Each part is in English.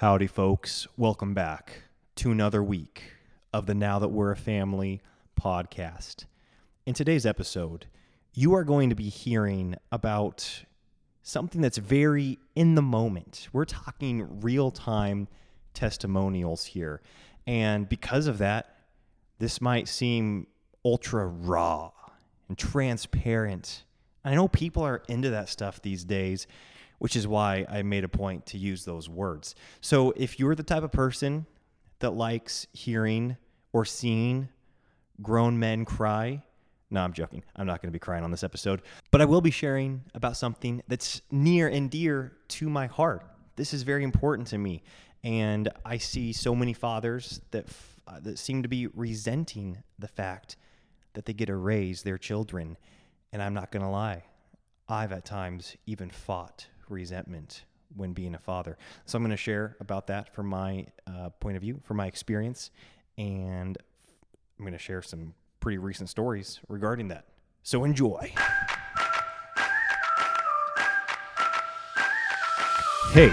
Howdy, folks. Welcome back to another week of the Now That We're a Family podcast. In today's episode, you are going to be hearing about something that's very in the moment. We're talking real time testimonials here. And because of that, this might seem ultra raw and transparent. I know people are into that stuff these days, which is why I made a point to use those words. So if you're the type of person that likes hearing or seeing grown men cry, no, I'm joking. I'm not going to be crying on this episode, but I will be sharing about something that's near and dear to my heart. This is very important to me. And I see so many fathers that, f- uh, that seem to be resenting the fact that they get to raise their children. And I'm not going to lie, I've at times even fought resentment when being a father. So I'm going to share about that from my uh, point of view, from my experience, and I'm going to share some pretty recent stories regarding that. So enjoy. Hey,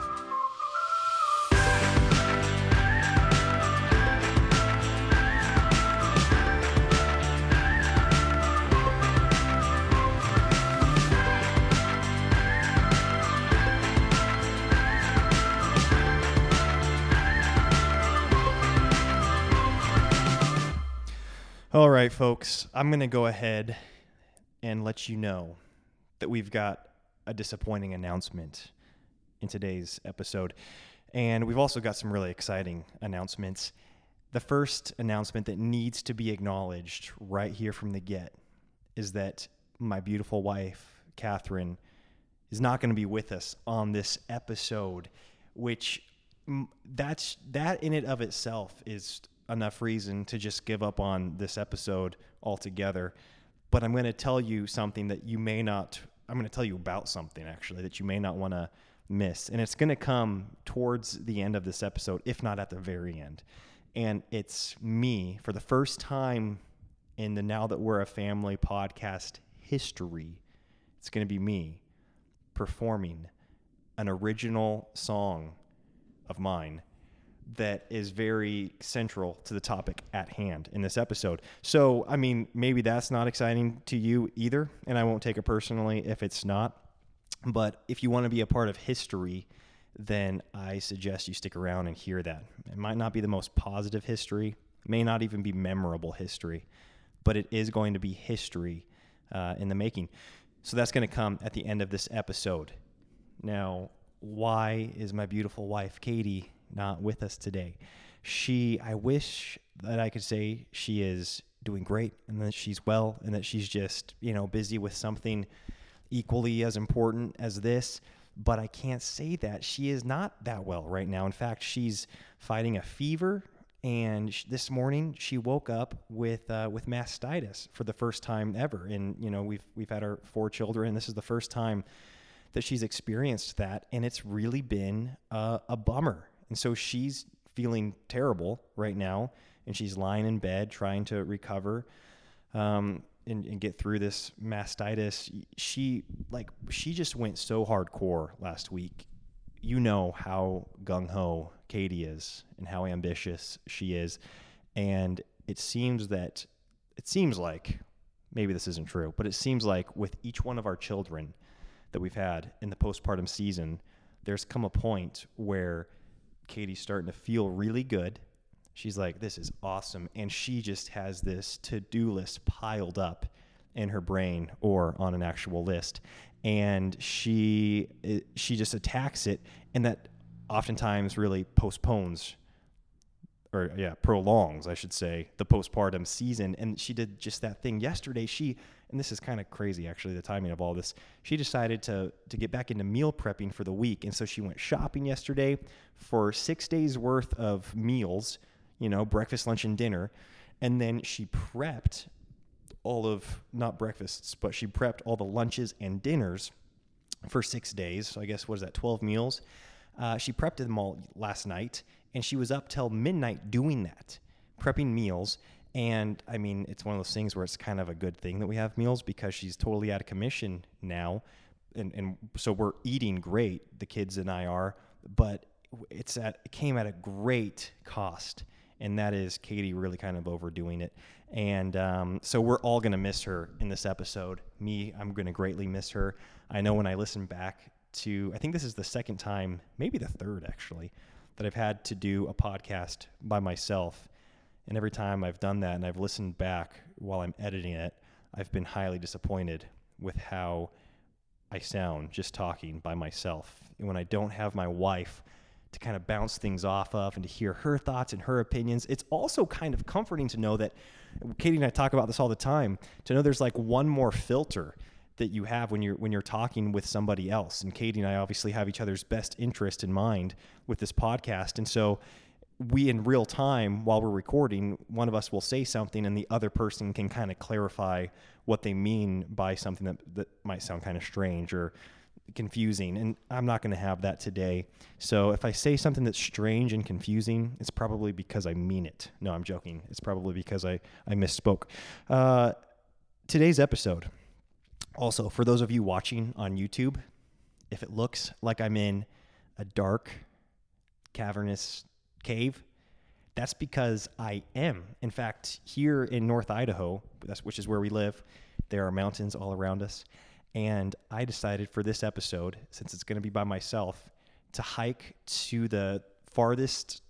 Right, folks, I'm going to go ahead and let you know that we've got a disappointing announcement in today's episode. And we've also got some really exciting announcements. The first announcement that needs to be acknowledged right here from the get is that my beautiful wife, Catherine, is not going to be with us on this episode, which that's that in it of itself is enough reason to just give up on this episode altogether. But I'm going to tell you something that you may not, I'm going to tell you about something actually that you may not want to miss. And it's going to come towards the end of this episode, if not at the very end. And it's me for the first time in the Now That We're a Family podcast history. It's going to be me performing an original song of mine that is very central to the topic at hand in this episode. So, I mean, maybe that's not exciting to you either, and I won't take it personally if it's not. But if you want to be a part of history, then I suggest you stick around and hear that. It might not be the most positive history, may not even be memorable history, but it is going to be history uh, in the making. So that's going to come at the end of this episode. Now, why is my beautiful wife, Katie, not with us today. She, I wish that I could say she is doing great and that she's well and that she's just, you know, busy with something equally as important as this. But I can't say that. She is not that well right now. In fact, she's fighting a fever. And this morning she woke up with uh, with mastitis for the first time ever. And you know we've we've had our four children. This is the first time that she's experienced that, and it's really been a bummer. And so she's feeling terrible right now, and she's lying in bed trying to recover um, and, and get through this mastitis. She like she just went so hardcore last week. You know how gung ho Katie is and how ambitious she is, and it seems that it seems like maybe this isn't true, but it seems like with each one of our children that we've had in the postpartum season, there's come a point where Katie's starting to feel really good. She's like, this is awesome. And she just has this to do list piled up in her brain or on an actual list. And she, she just attacks it. And that oftentimes really postpones or yeah, prolongs, I should say, the postpartum season. And she did just that thing yesterday. She, and this is kind of crazy actually, the timing of all this. She decided to to get back into meal prepping for the week, and so she went shopping yesterday for six days worth of meals you know, breakfast, lunch, and dinner. And then she prepped all of, not breakfasts, but she prepped all the lunches and dinners for six days. So I guess, what is that, 12 meals? Uh, she prepped them all last night, and she was up till midnight doing that, prepping meals. And I mean, it's one of those things where it's kind of a good thing that we have meals because she's totally out of commission now. And, and so we're eating great, the kids and I are, but it's at, it came at a great cost. And that is Katie really kind of overdoing it. And um, so we're all going to miss her in this episode. Me, I'm going to greatly miss her. I know when I listen back to, I think this is the second time, maybe the third actually, that I've had to do a podcast by myself. And every time I've done that and I've listened back while I'm editing it, I've been highly disappointed with how I sound just talking by myself. And when I don't have my wife to kind of bounce things off of and to hear her thoughts and her opinions, it's also kind of comforting to know that Katie and I talk about this all the time, to know there's like one more filter that you have when you're when you're talking with somebody else. And Katie and I obviously have each other's best interest in mind with this podcast. And so we in real time while we're recording, one of us will say something and the other person can kind of clarify what they mean by something that, that might sound kind of strange or confusing. And I'm not going to have that today. So if I say something that's strange and confusing, it's probably because I mean it. No, I'm joking. It's probably because I, I misspoke. Uh, today's episode also, for those of you watching on YouTube, if it looks like I'm in a dark, cavernous cave, that's because I am. In fact, here in North Idaho, which is where we live, there are mountains all around us. And I decided for this episode, since it's going to be by myself, to hike to the farthest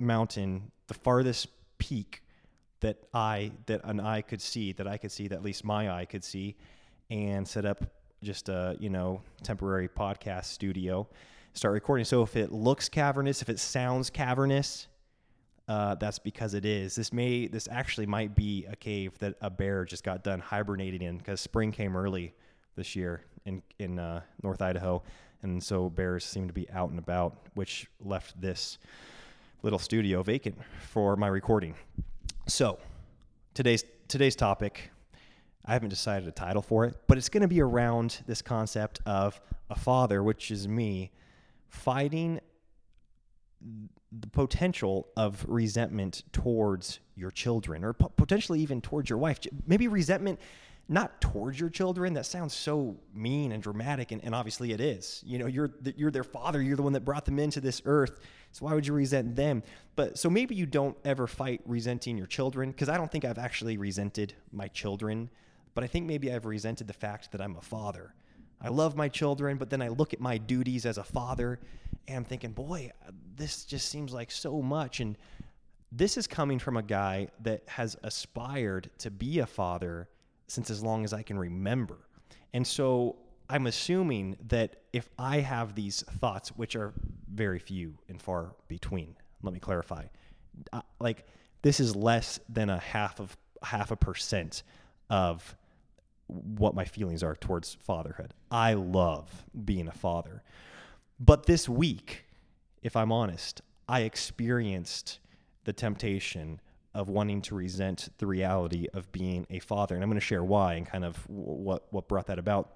mountain, the farthest peak that I that an eye could see, that I could see, that at least my eye could see, and set up just a you know temporary podcast studio. Start recording. So if it looks cavernous if it sounds cavernous uh, that's because it is. This may this actually might be a cave that a bear just got done hibernating in because spring came early this year in in uh, north idaho. And so bears seem to be out and about which left this little studio vacant for my recording. So today's today's topic I haven't decided a title for it, but it's going to be around this concept of a father, which is me, fighting the potential of resentment towards your children or potentially even towards your wife. Maybe resentment not towards your children. That sounds so mean and dramatic, and, and obviously it is. You know, you're the, you're their father. You're the one that brought them into this earth. So why would you resent them? But so maybe you don't ever fight resenting your children because I don't think I've actually resented my children but I think maybe I've resented the fact that I'm a father. I love my children, but then I look at my duties as a father and I'm thinking, boy, this just seems like so much. And this is coming from a guy that has aspired to be a father since as long as I can remember. And so I'm assuming that if I have these thoughts, which are very few and far between, let me clarify, uh, like this is less than a half of half a percent of what my feelings are towards fatherhood. I love being a father. But this week, if I'm honest, I experienced the temptation of wanting to resent the reality of being a father. And I'm going to share why and kind of what, what brought that about.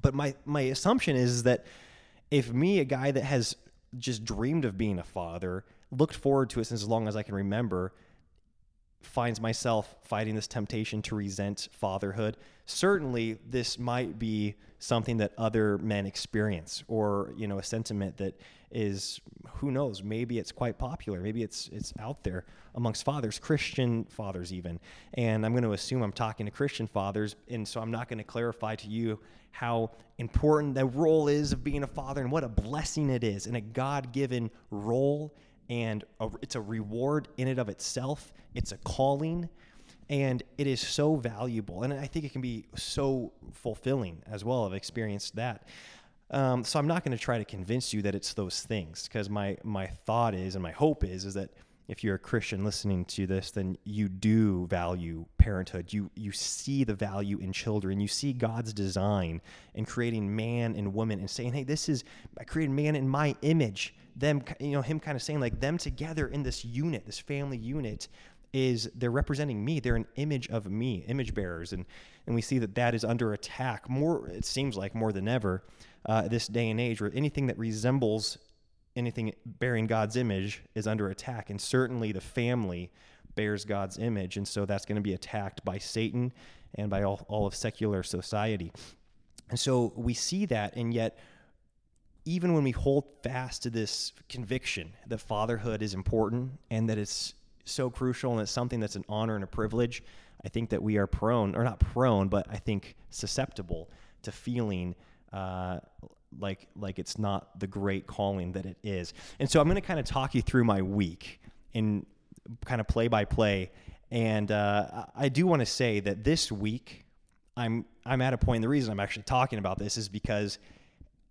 But my, my assumption is that if me, a guy that has just dreamed of being a father, looked forward to it since as long as I can remember, finds myself fighting this temptation to resent fatherhood, certainly this might be something that other men experience or, you know, a sentiment that is who knows, maybe it's quite popular, maybe it's it's out there amongst fathers, Christian fathers even. And I'm going to assume I'm talking to Christian fathers and so I'm not going to clarify to you how important the role is of being a father and what a blessing it is and a God-given role and a, it's a reward in and of itself. It's a calling, and it is so valuable. And I think it can be so fulfilling as well. I've experienced that. Um, so I'm not going to try to convince you that it's those things because my my thought is and my hope is is that if you're a Christian listening to this, then you do value parenthood. You you see the value in children. You see God's design in creating man and woman and saying, "Hey, this is I created man in my image." Them, you know, him kind of saying like them together in this unit, this family unit, is they're representing me. They're an image of me, image bearers, and and we see that that is under attack more. It seems like more than ever uh, this day and age, where anything that resembles anything bearing God's image is under attack. And certainly the family bears God's image. And so that's going to be attacked by Satan and by all, all of secular society. And so we see that, and yet, even when we hold fast to this conviction that fatherhood is important and that it's so crucial and it's something that's an honor and a privilege, I think that we are prone, or not prone, but I think susceptible to feeling uh, like like it's not the great calling that it is. And so I'm going to kind of talk you through my week in kind of play by play. And uh, I do want to say that this week I'm I'm at a point. The reason I'm actually talking about this is because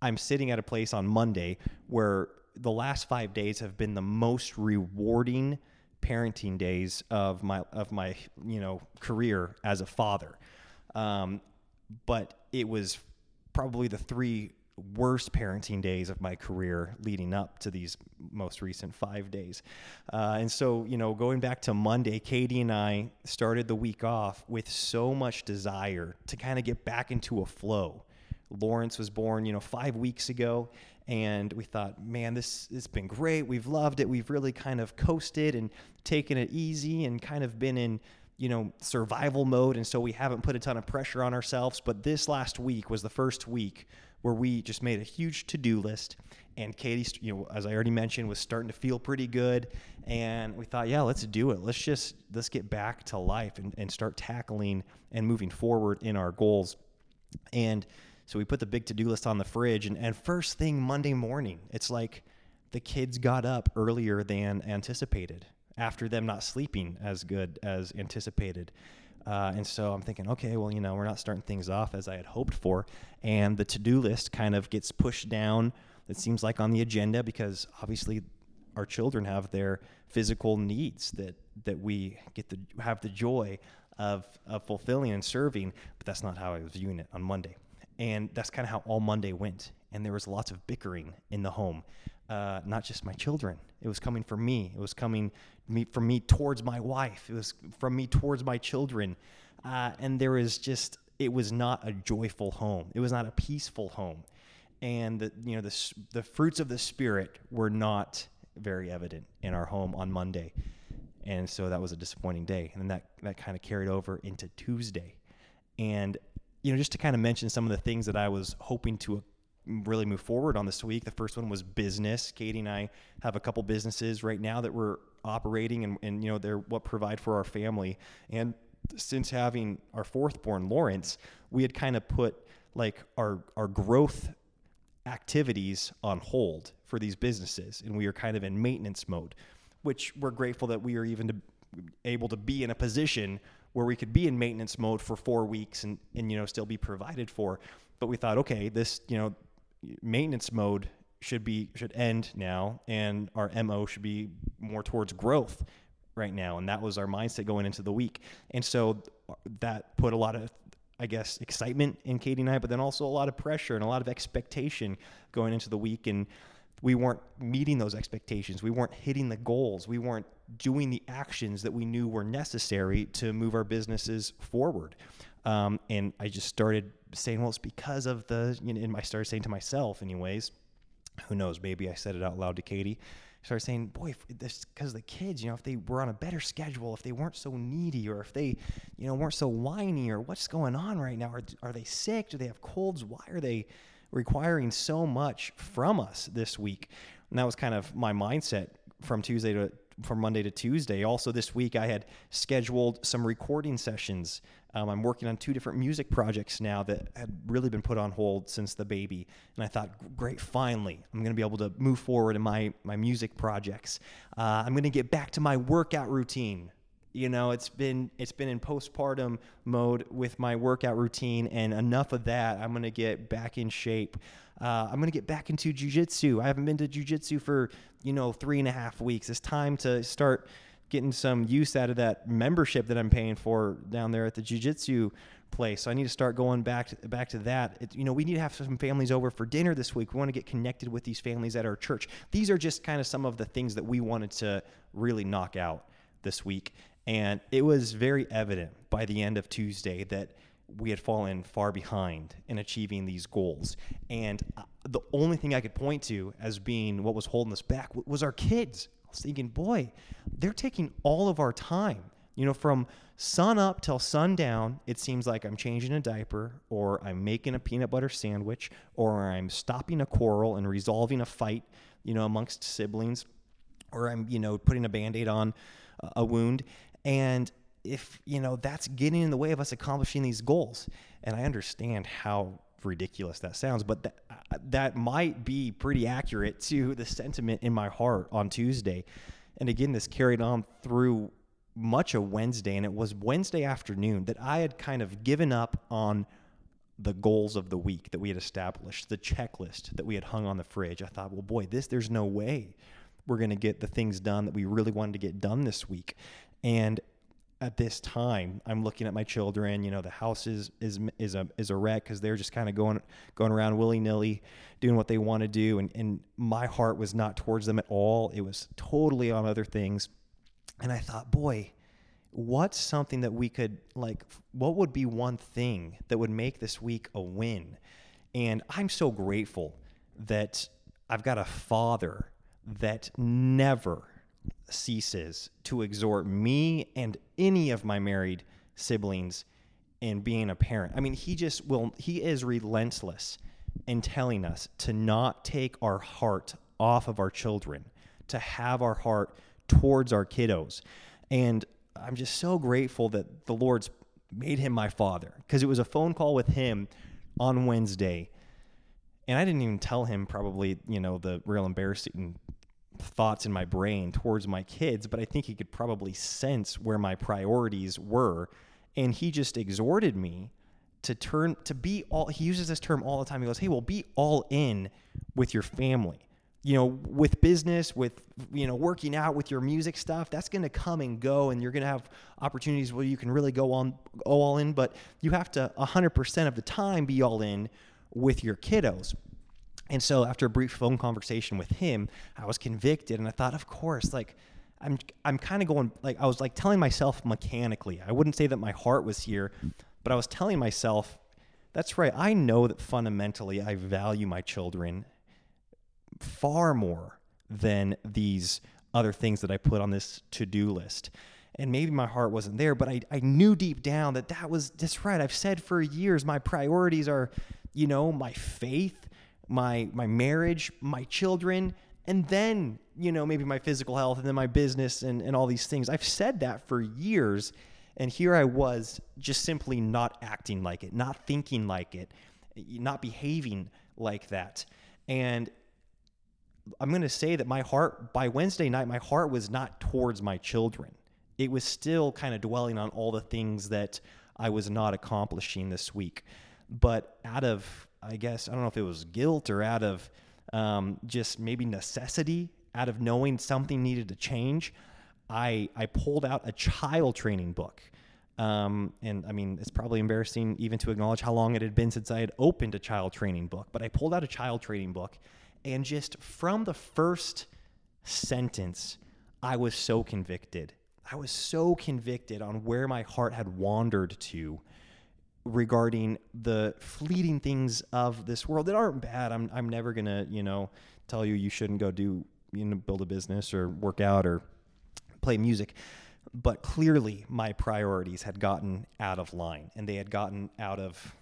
I'm sitting at a place on Monday where the last five days have been the most rewarding parenting days of my of my you know career as a father. Um, but it was probably the three worst parenting days of my career leading up to these most recent five days. Uh, and so, you know, going back to Monday, Katie and I started the week off with so much desire to kind of get back into a flow. Lawrence was born, you know, five weeks ago, and we thought, man, this has been great. We've loved it. We've really kind of coasted and taken it easy and kind of been in you know survival mode and so we haven't put a ton of pressure on ourselves but this last week was the first week where we just made a huge to-do list and Katie, you know, as I already mentioned, was starting to feel pretty good. And we thought, yeah, let's do it. Let's just let's get back to life and, and start tackling and moving forward in our goals. And so we put the big to-do list on the fridge. And, and first thing Monday morning, it's like the kids got up earlier than anticipated after them not sleeping as good as anticipated. Uh, and so I'm thinking, okay, well, you know, we're not starting things off as I had hoped for. And the to do list kind of gets pushed down, it seems like, on the agenda because obviously our children have their physical needs that, that we get to have the joy of, of fulfilling and serving. But that's not how I was viewing it on Monday. And that's kind of how all Monday went. And there was lots of bickering in the home, uh, not just my children. It was coming from me. It was coming me from me towards my wife. It was from me towards my children. Uh, and there was just it was not a joyful home. It was not a peaceful home, and the you know the the fruits of the spirit were not very evident in our home on Monday, and so that was a disappointing day. And then that that kind of carried over into Tuesday, and you know just to kind of mention some of the things that I was hoping to uh, really move forward on this week. The first one was business. Katie and I have a couple businesses right now that we're operating and, and you know they're what provide for our family and since having our fourth born lawrence we had kind of put like our our growth activities on hold for these businesses and we are kind of in maintenance mode which we're grateful that we are even to, able to be in a position where we could be in maintenance mode for four weeks and, and you know still be provided for. But we thought okay this you know maintenance mode should be should end now and our mo should be more towards growth right now. And that was our mindset going into the week. And so that put a lot of i guess excitement in katie and i but then also a lot of pressure and a lot of expectation going into the week. And we weren't meeting those expectations we weren't hitting the goals we weren't doing the actions that we knew were necessary to move our businesses forward um, and i just started saying well it's because of the you know and i started saying to myself anyways who knows? Maybe I said it out loud to Katie. Started saying, boy, this because the kids, you know, if they were on a better schedule, if they weren't so needy, or if they, you know, weren't so whiny, or what's going on right now? Are, are they sick? Do they have colds? Why are they requiring so much from us this week? And that was kind of my mindset from Tuesday to from Monday to Tuesday. Also, this week I had scheduled some recording sessions um, I'm working on two different music projects now that had really been put on hold since the baby. And I thought, great, finally, I'm going to be able to move forward in my, my music projects. Uh, I'm going to get back to my workout routine. You know, it's been it's been in postpartum mode with my workout routine, and enough of that. I'm gonna get back in shape. Uh, I'm gonna get back into jujitsu. I haven't been to jujitsu for you know three and a half weeks. It's time to start getting some use out of that membership that I'm paying for down there at the jiu-jitsu place. So I need to start going back to, back to that. It, you know, we need to have some families over for dinner this week. We want to get connected with these families at our church. These are just kind of some of the things that we wanted to really knock out this week. And it was very evident by the end of Tuesday that we had fallen far behind in achieving these goals. And uh, the only thing I could point to as being what was holding us back was our kids. I was thinking, boy, they're taking all of our time. You know, from sun up till sundown, it seems like I'm changing a diaper, or I'm making a peanut butter sandwich, or I'm stopping a quarrel and resolving a fight, you know, amongst siblings, or I'm, you know, putting a band aid on a wound. And if, you know, that's getting in the way of us accomplishing these goals. And I understand how ridiculous that sounds, but that, that might be pretty accurate to the sentiment in my heart on Tuesday. And again, this carried on through much of Wednesday, and it was Wednesday afternoon that I had kind of given up on the goals of the week that we had established, the checklist that we had hung on the fridge. I thought, well, boy, this there's no way we're going to get the things done that we really wanted to get done this week. And at this time, I'm looking at my children. You know, the house is is is a is a wreck because they're just kind of going going around willy nilly, doing what they want to do, and and my heart was not towards them at all. It was totally on other things. And I thought, boy, what's something that we could like what would be one thing that would make this week a win? And I'm so grateful that I've got a father that never ceases to exhort me and any of my married siblings in being a parent. I mean, he just will he is relentless in telling us to not take our heart off of our children, to have our heart towards our kiddos. And I'm just so grateful that the Lord's made him my father because it was a phone call with him on Wednesday. And I didn't even tell him probably, you know, the real embarrassing thoughts in my brain towards my kids, but I think he could probably sense where my priorities were. And he just exhorted me to turn to be all he uses this term all the time. He goes, Hey, well, be all in with your family you know, with business, with, you know, working out, with your music stuff, that's to come and go. And you're to have opportunities where you can really go on, go all in, but you have to 100% of the time be all in with your kiddos. And so after a brief phone conversation with him, I was convicted and I thought, of course, like, I'm, I'm kind of going, like, I was like telling myself mechanically, I wouldn't say that my heart was here, but I was telling myself, that's right. I know that fundamentally I value my children far more than these other things that I put on this to do list. And maybe my heart wasn't there, but I, I knew deep down that that was that's right. I've said for years my priorities are, you know, my faith, my my marriage, my children, and then, you know, maybe my physical health and then my business and, and all these things. I've said that for years. And here I was just simply not acting like it, not thinking like it, not behaving like that. And I'm going to say that my heart, by Wednesday night, my heart was not towards my children. It was still kind of dwelling on all the things that I was not accomplishing this week. But out of, I guess, I don't know if it was guilt or out of um, just maybe necessity, out of knowing something needed to change, I, I pulled out a child training book. Um, and I mean, it's probably embarrassing even to acknowledge how long it had been since I had opened a child training book, but I pulled out a child training book and just from the first sentence, I was so convicted. I was so convicted on where my heart had wandered to regarding the fleeting things of this world that aren't bad. I'm, I'm never to, you know, tell you you shouldn't go do, you know, build a business or work out or play music. But clearly, my priorities had gotten out of line and they had gotten out of,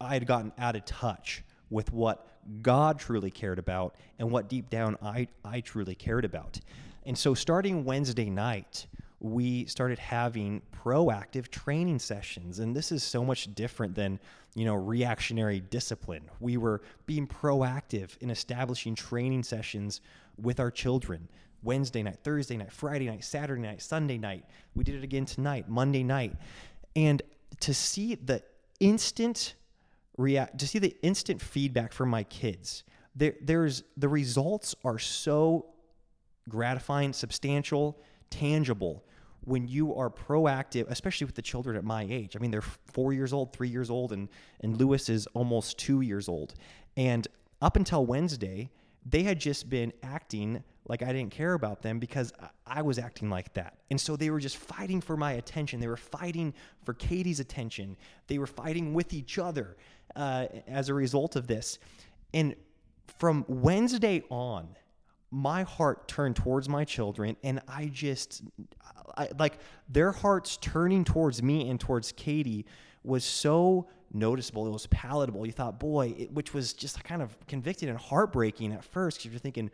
I had gotten out of touch with what God truly cared about and what deep down I, I truly cared about. And so, starting Wednesday night, we started having proactive training sessions and this is so much different than you know reactionary discipline we were being proactive in establishing training sessions with our children Wednesday night, Thursday night, Friday night, Saturday night, Sunday night. We did it again tonight, Monday night. And to see the instant react to see the instant feedback from my kids. There there's the results are so gratifying, substantial, tangible when you are proactive, especially with the children at my age. I mean, they're four years old, three years old, and and Lewis is almost two years old. And up until Wednesday, they had just been acting like I didn't care about them because I was acting like that. And so they were just fighting for my attention. They were fighting for Katie's attention. They were fighting with each other uh, as a result of this. And from Wednesday on, my heart turned towards my children, and I just, I, like, their hearts turning towards me and towards Katie was so noticeable. It was palatable. You thought, boy, it, which was just kind of convicted and heartbreaking at first because you're thinking,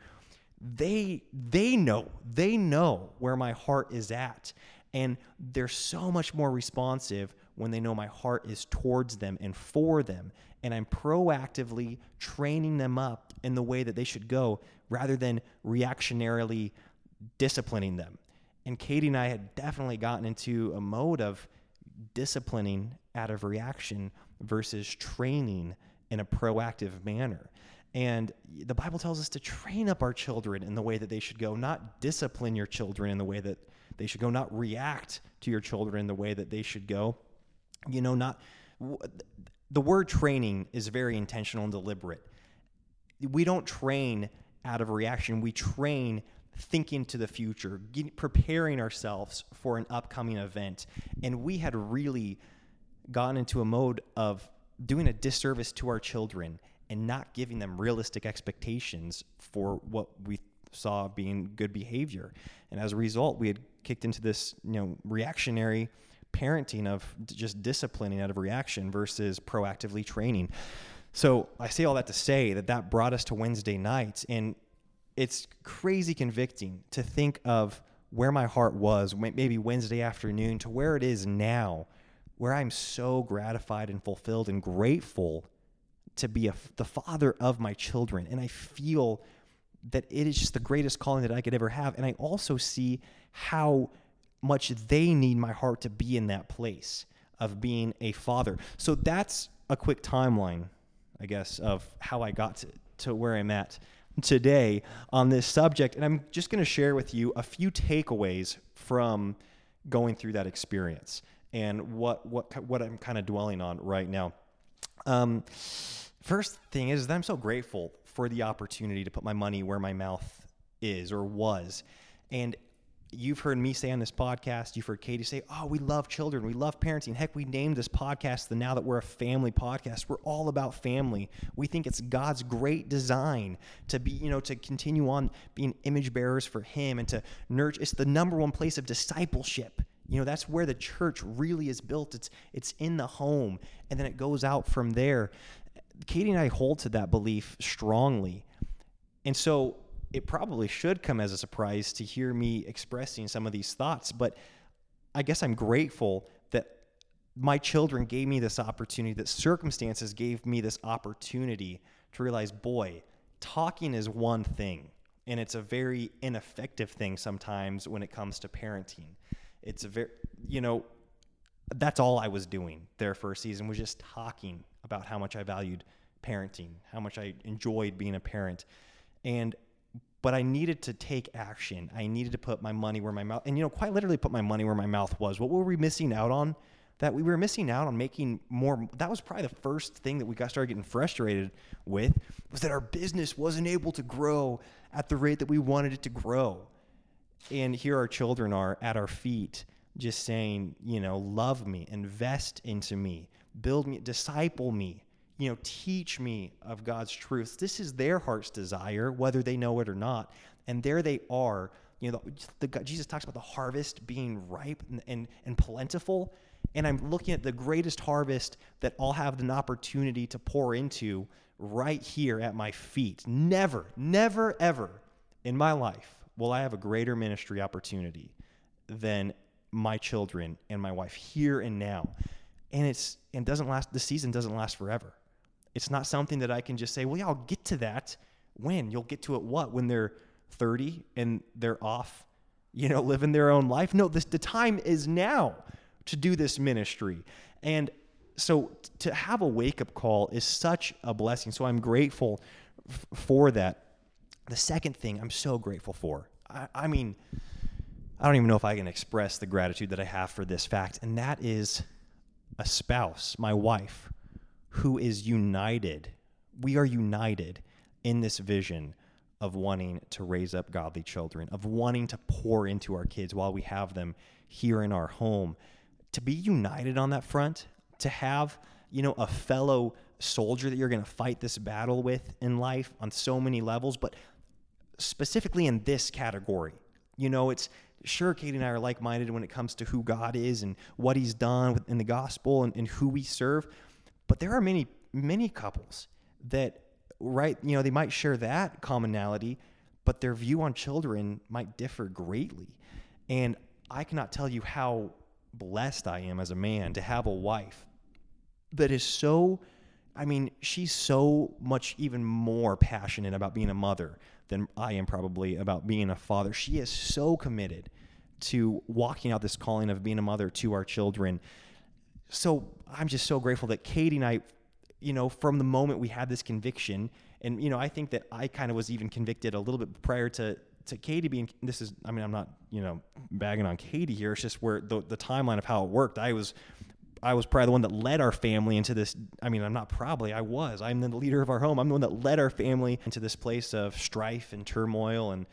they they know they know where my heart is at and they're so much more responsive when they know my heart is towards them and for them and I'm proactively training them up in the way that they should go rather than reactionarily disciplining them. And Katie and I had definitely gotten into a mode of disciplining out of reaction versus training in a proactive manner. And the Bible tells us to train up our children in the way that they should go, not discipline your children in the way that they should go, not react to your children in the way that they should go. You know, not the word training is very intentional and deliberate. We don't train out of reaction, we train thinking to the future, preparing ourselves for an upcoming event. And we had really gotten into a mode of doing a disservice to our children and not giving them realistic expectations for what we saw being good behavior. And as a result, we had kicked into this, you know, reactionary parenting of just disciplining out of reaction versus proactively training. So I say all that to say that that brought us to Wednesday nights, and it's crazy convicting to think of where my heart was maybe Wednesday afternoon to where it is now, where I'm so gratified and fulfilled and grateful to be a, the father of my children. And I feel that it is just the greatest calling that I could ever have. And I also see how much they need my heart to be in that place of being a father. So that's a quick timeline, I guess, of how I got to, to where I'm at today on this subject. And I'm just going to share with you a few takeaways from going through that experience and what, what, what I'm kind of dwelling on right now. Um, First thing is that I'm so grateful for the opportunity to put my money where my mouth is or was. And you've heard me say on this podcast, you've heard Katie say, Oh, we love children. We love parenting. Heck, we named this podcast the Now That We're a Family podcast. We're all about family. We think it's God's great design to be, you know, to continue on being image bearers for Him and to nurture. It's the number one place of discipleship. You know, that's where the church really is built. It's it's in the home, and then it goes out from there. Katie and I hold to that belief strongly. And so it probably should come as a surprise to hear me expressing some of these thoughts, but I guess I'm grateful that my children gave me this opportunity, that circumstances gave me this opportunity to realize, boy, talking is one thing, and it's a very ineffective thing sometimes when it comes to parenting. It's a very, you know, that's all I was doing there for a season was just talking about how much I valued parenting, how much I enjoyed being a parent. And but I needed to take action. I needed to put my money where my mouth and you know, quite literally put my money where my mouth was. What were we missing out on? That we were missing out on making more that was probably the first thing that we got started getting frustrated with was that our business wasn't able to grow at the rate that we wanted it to grow. And here our children are at our feet just saying, you know, love me, invest into me, build me, disciple me, you know, teach me of God's truth. This is their heart's desire, whether they know it or not. And there they are. You know, the, the, Jesus talks about the harvest being ripe and, and, and plentiful. And I'm looking at the greatest harvest that I'll have an opportunity to pour into right here at my feet. Never, never, ever in my life will I have a greater ministry opportunity than my children and my wife here and now. And it's and doesn't last the season doesn't last forever. It's not something that I can just say, well, yeah, I'll get to that when. You'll get to it what? When they're 30 and they're off, you know, living their own life. No, this the time is now to do this ministry. And so to have a wake up call is such a blessing. So I'm grateful f- for that. The second thing I'm so grateful for, I, I mean, I don't even know if I can express the gratitude that I have for this fact, and that is a spouse, my wife, who is united. We are united in this vision of wanting to raise up godly children, of wanting to pour into our kids while we have them here in our home. To be united on that front, to have, you know, a fellow soldier that you're going to fight this battle with in life on so many levels, but specifically in this category. You know, it's sure Katie and I are like minded when it comes to who God is and what He's done in the gospel and, and who we serve. But there are many, many couples that, right, you know, they might share that commonality, but their view on children might differ greatly. And I cannot tell you how blessed I am as a man to have a wife that is so I mean, she's so much even more passionate about being a mother than I am probably about being a father. She is so committed to walking out this calling of being a mother to our children. So I'm just so grateful that Katie and I, you know, from the moment we had this conviction, and you know, I think that I kind of was even convicted a little bit prior to to Katie being. This is, I mean, I'm not, you know, bagging on Katie here. It's just where the the timeline of how it worked. I was I was probably the one that led our family into this. I mean, I'm not probably, I was. I'm the leader of our home. I'm the one that led our family into this place of strife and turmoil. And,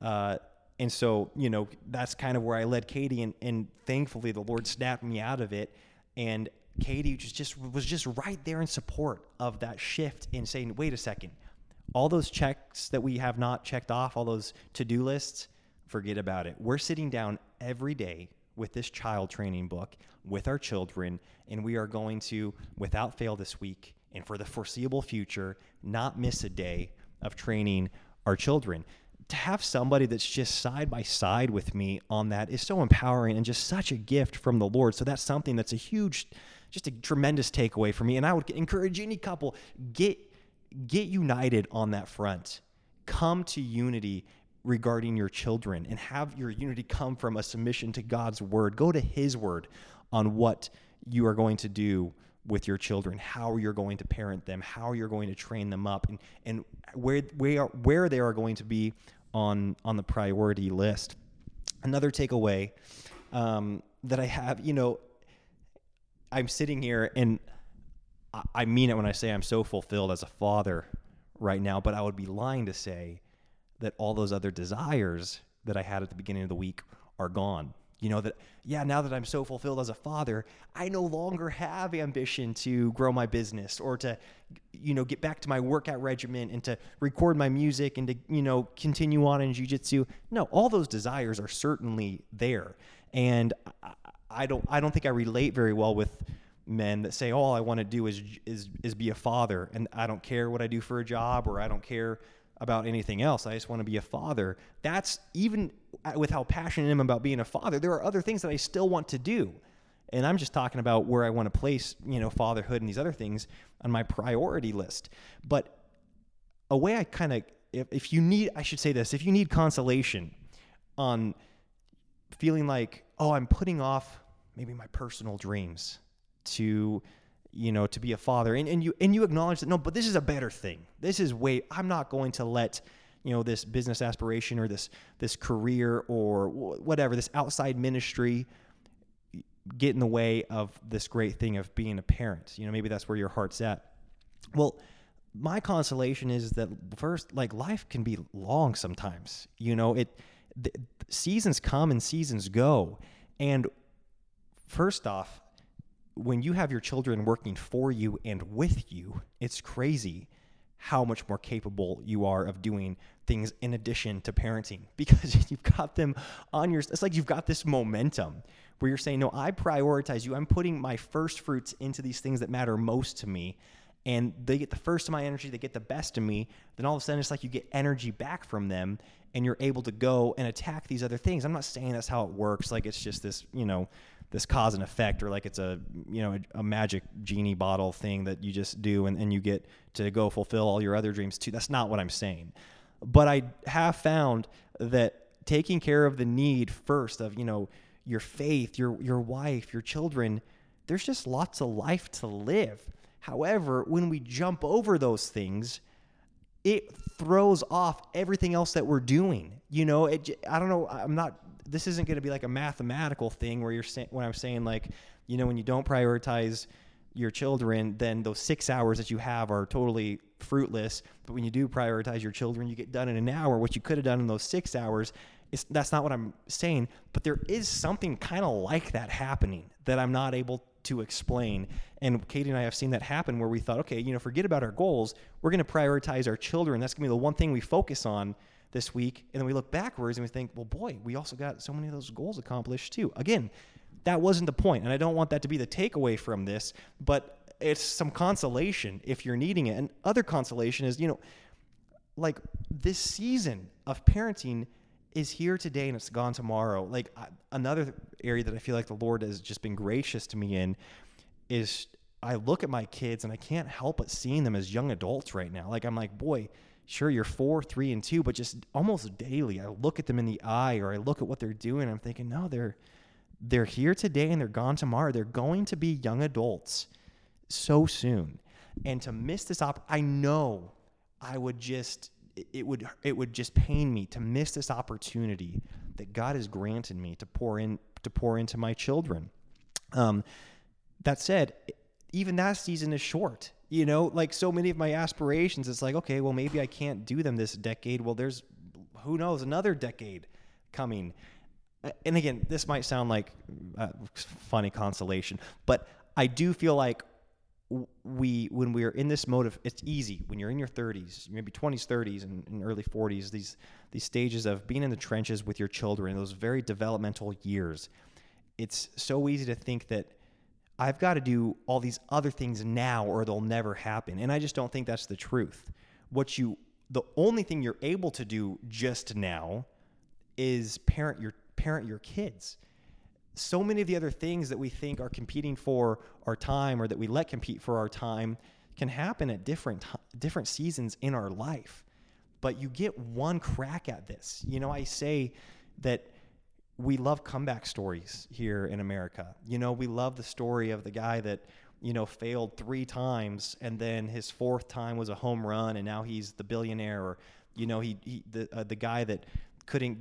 uh, and so, you know, that's kind of where I led Katie. And, and thankfully, the Lord snapped me out of it. And Katie just, just was just right there in support of that shift in saying, wait a second, all those checks that we have not checked off, all those to do lists, forget about it. We're sitting down every day with this child training book with our children, and we are going to, without fail this week and for the foreseeable future, not miss a day of training our children. To have somebody that's just side by side with me on that is so empowering and just such a gift from the Lord. So that's something that's a huge, just a tremendous takeaway for me. And I would encourage any couple get get united on that front. Come to unity regarding your children and have your unity come from a submission to God's word. Go to his word on what you are going to do with your children, how you're going to parent them, how you're going to train them up and and where where where they are going to be on on the priority list. Another takeaway um, that I have, you know, I'm sitting here and I mean it when I say I'm so fulfilled as a father right now, but I would be lying to say that all those other desires that I had at the beginning of the week are gone. You know, that, yeah, now that I'm so fulfilled as a father, I no longer have ambition to grow my business or to, you know, get back to my workout regimen and to record my music and to, you know, continue on in jujitsu. No, all those desires are certainly there. And I, don't, I don't think I relate very well with men that say all I want to do is, is, is be a father and I don't care what I do for a job or I don't care about anything else. I just want to be a father. That's even uh, with how passionate I am about being a father, there are other things that I still want to do. And I'm just talking about where I want to place, you know, fatherhood and these other things on my priority list. But a way I kind of, if, if you need, I should say this, if you need consolation on feeling like, oh, I'm putting off maybe my personal dreams to you know, to be a father. And, and you and you acknowledge that no, but this is a better thing. This is way I'm not going to let you know this business aspiration or this this career or whatever this outside ministry get in the way of this great thing of being a parent. You know, maybe that's where your heart's at. Well, my consolation is that first, like life can be long sometimes. You know, it the, seasons come and seasons go, and first off, when you have your children working for you and with you, it's crazy how much more capable you are of doing things in addition to parenting because you've got them on your it's like you've got this momentum where you're saying no I prioritize you. I'm putting my first fruits into these things that matter most to me. And they get the first of my energy they get the best of me. Then all of a sudden it's like you get energy back from them and you're able to go and attack these other things. I'm not saying that's how it works. Like it's just this you know this cause and effect or like it's a you know a, a, magic genie bottle thing that you just do and, and you get to go fulfill all your other dreams too that's not what i'm saying But I have found that taking care of the need first of, you know, your faith, your your wife, your children, there's just lots of life to live. However, when we jump over those things, it throws off everything else that we're doing. You know, it, I don't know. I'm not. This isn't going to be like a mathematical thing where you're saying when I'm saying like, you know, when you don't prioritize your children, then those six hours that you have are totally fruitless. But when you do prioritize your children, you get done in an hour. What you could have done in those six hours, that's not what I'm saying. But there is something kind of like that happening that I'm not able to explain. And Katie and I have seen that happen where we thought, okay, you know, forget about our goals. We're going to prioritize our children. That's going to be the one thing we focus on this week. And then we look backwards and we think, well, boy, we also got so many of those goals accomplished too. Again, that wasn't the point, and I don't want that to be the takeaway from this, but it's some consolation if you're needing it. And other consolation is, you know, like this season of parenting is here today and it's gone tomorrow. Like another area that I feel like the Lord has just been gracious to me in is I look at my kids and I can't help but seeing them as young adults right now. Like I'm like, boy, sure you're four, three, and two, but just almost daily I look at them in the eye or I look at what they're doing. and I'm thinking, no, they're they're here today and they're gone tomorrow. They're going to be young adults so soon. And to miss this op I know I would just it would it would just pain me to miss this opportunity that God has granted me to pour in to pour into my children. Um, that said, even that season is short. You know, like so many of my aspirations, it's like, okay, well, maybe I can't do them this decade. Well, there's who knows another decade coming. And again, this might sound like uh, funny consolation, but I do feel like we when we're in this mode of it's easy when you're in your 30s maybe 20s 30s and, and, early 40s these these stages of being in the trenches with your children those very developmental years it's so easy to think that i've got to do all these other things now or they'll never happen. And i just don't think that's the truth. What you the only thing you're able to do just now is parent your parent your kids. So many of the other things that we think are competing for our time or that we let compete for our time can happen at different different seasons in our life. But you get one crack at this. You know i say that we love comeback stories here in america you know we love the story of the guy that you know failed three times and then his fourth time was a home run and now he's the billionaire or you know he, he the uh, the guy that couldn't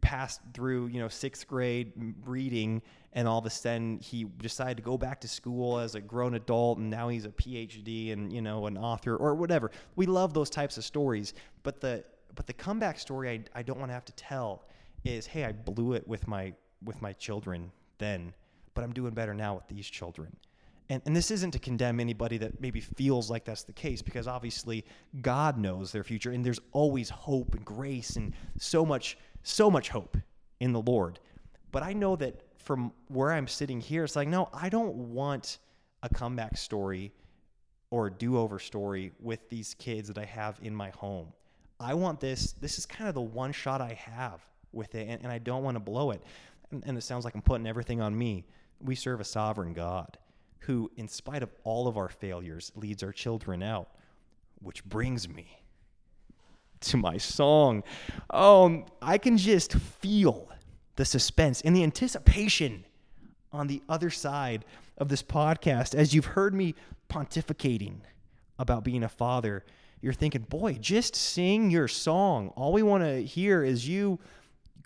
pass through, you know, sixth grade reading, and all of a sudden he decided to go back to school as a grown adult, and now he's a PhD and you know an author or whatever. We love those types of stories, but the but the comeback story I, I don't want to have to tell is, hey, I blew it with my with my children then, but I'm doing better now with these children. And, and this isn't to condemn anybody that maybe feels like that's the case because obviously God knows their future and there's always hope and grace and so much so much hope in the Lord. But I know that from where I'm sitting here, it's like, no, I don't want a comeback story or do over story with these kids that I have in my home. I want this, this is kind of the one shot I have with it, and, and I don't want to blow it. And, and it sounds like I'm putting everything on me. We serve a sovereign God who, in spite of all of our failures, leads our children out, which brings me to my song. Um, I can just feel the suspense and the anticipation on the other side of this podcast. As you've heard me pontificating about being a father, you're thinking, boy, just sing your song. All we want to hear is you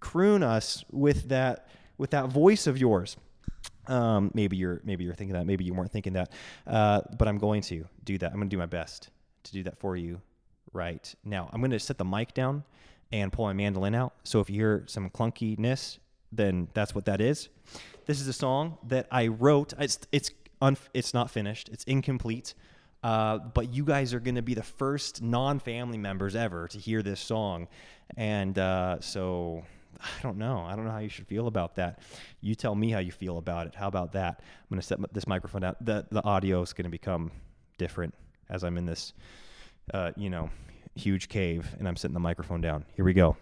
croon us with that with that voice of yours. Um, maybe you're maybe you're thinking that. Maybe you weren't thinking that. Uh, but I'm going to do that. I'm going to do my best to do that for you right now. I'm going to set the mic down and pull my mandolin out. So if you hear some clunkiness, then that's what that is. This is a song that I wrote. It's it's un, it's not finished. It's incomplete. Uh, but you guys are going to be the first non-family members ever to hear this song, and uh, so I don't know. I don't know how you should feel about that. You tell me how you feel about it. How about that? I'm going to set this microphone down. The the audio is going to become different as I'm in this uh, you know, huge cave, and I'm setting the microphone down. Here we go.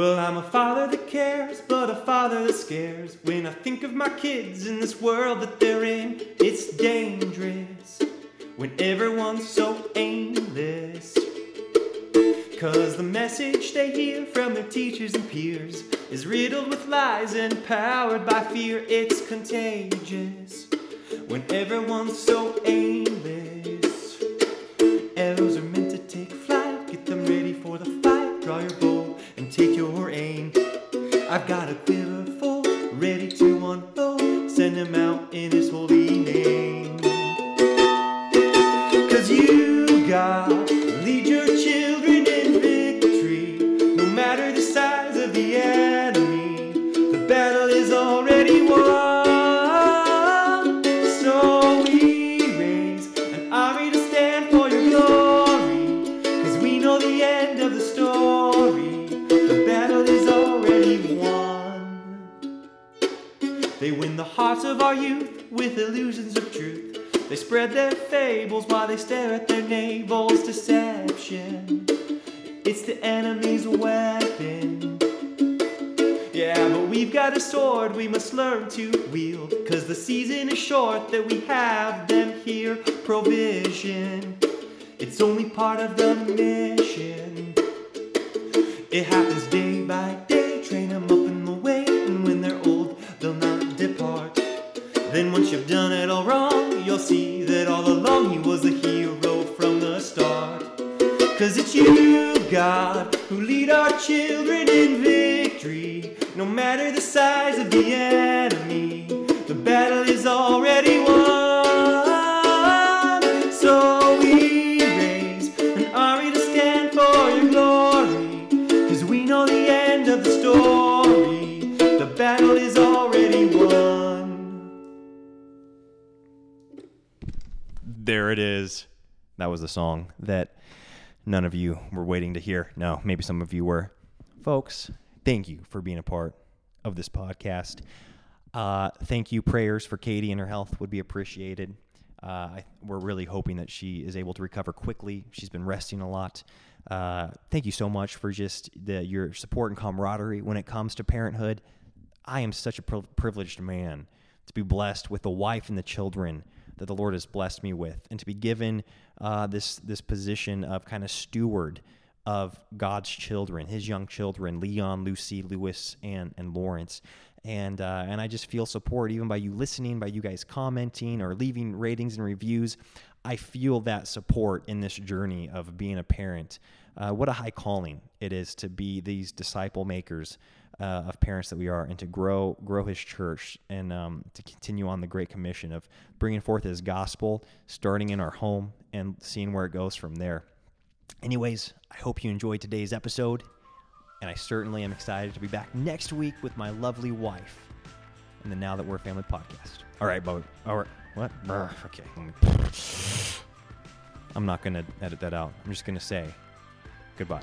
Well, I'm a father that cares, but a father that scares. When I think of my kids in this world that they're in, it's dangerous when everyone's so aimless. Cause the message they hear from their teachers and peers is riddled with lies and powered by fear. It's contagious when everyone's so aimless. I've got a quiver full, ready to unfold. Send him out in his illusions of truth. They spread their fables while they stare at their navels. Deception, it's the enemy's weapon. Yeah, but we've got a sword we must learn to wield. Cause the season is short that we have them here. Provision, it's only part of the mission. It happens day You've done it all wrong, you'll see that all along he was a hero from the start. Cause it's you, God, who lead our children in victory. No matter the size of the enemy, the battle is already won. It is. That was the song that none of you were waiting to hear. No, maybe some of you were. Folks, thank you for being a part of this podcast. Uh, thank you. Prayers for Katie and her health would be appreciated. Uh, I, we're really hoping that she is able to recover quickly. She's been resting a lot. Uh, thank you so much for just the, your support and camaraderie when it comes to parenthood. I am such a pri- privileged man to be blessed with the wife and the children that the Lord has blessed me with, and to be given uh, this this position of kind of steward of God's children, His young children, Leon, Lucy, Lewis, and and Lawrence. And uh, and I just feel support even by you listening, by you guys commenting or leaving ratings and reviews. I feel that support in this journey of being a parent. Uh, what a high calling it is to be these disciple makers uh, of parents that we are, and to grow grow His church, and um, to continue on the Great Commission of bringing forth His gospel, starting in our home and seeing where it goes from there. Anyways, I hope you enjoyed today's episode, and I certainly am excited to be back next week with my lovely wife and the Now That We're Family podcast. All right, Bo. All right. What? Brr, okay. I'm not going to edit that out. I'm just going to say goodbye.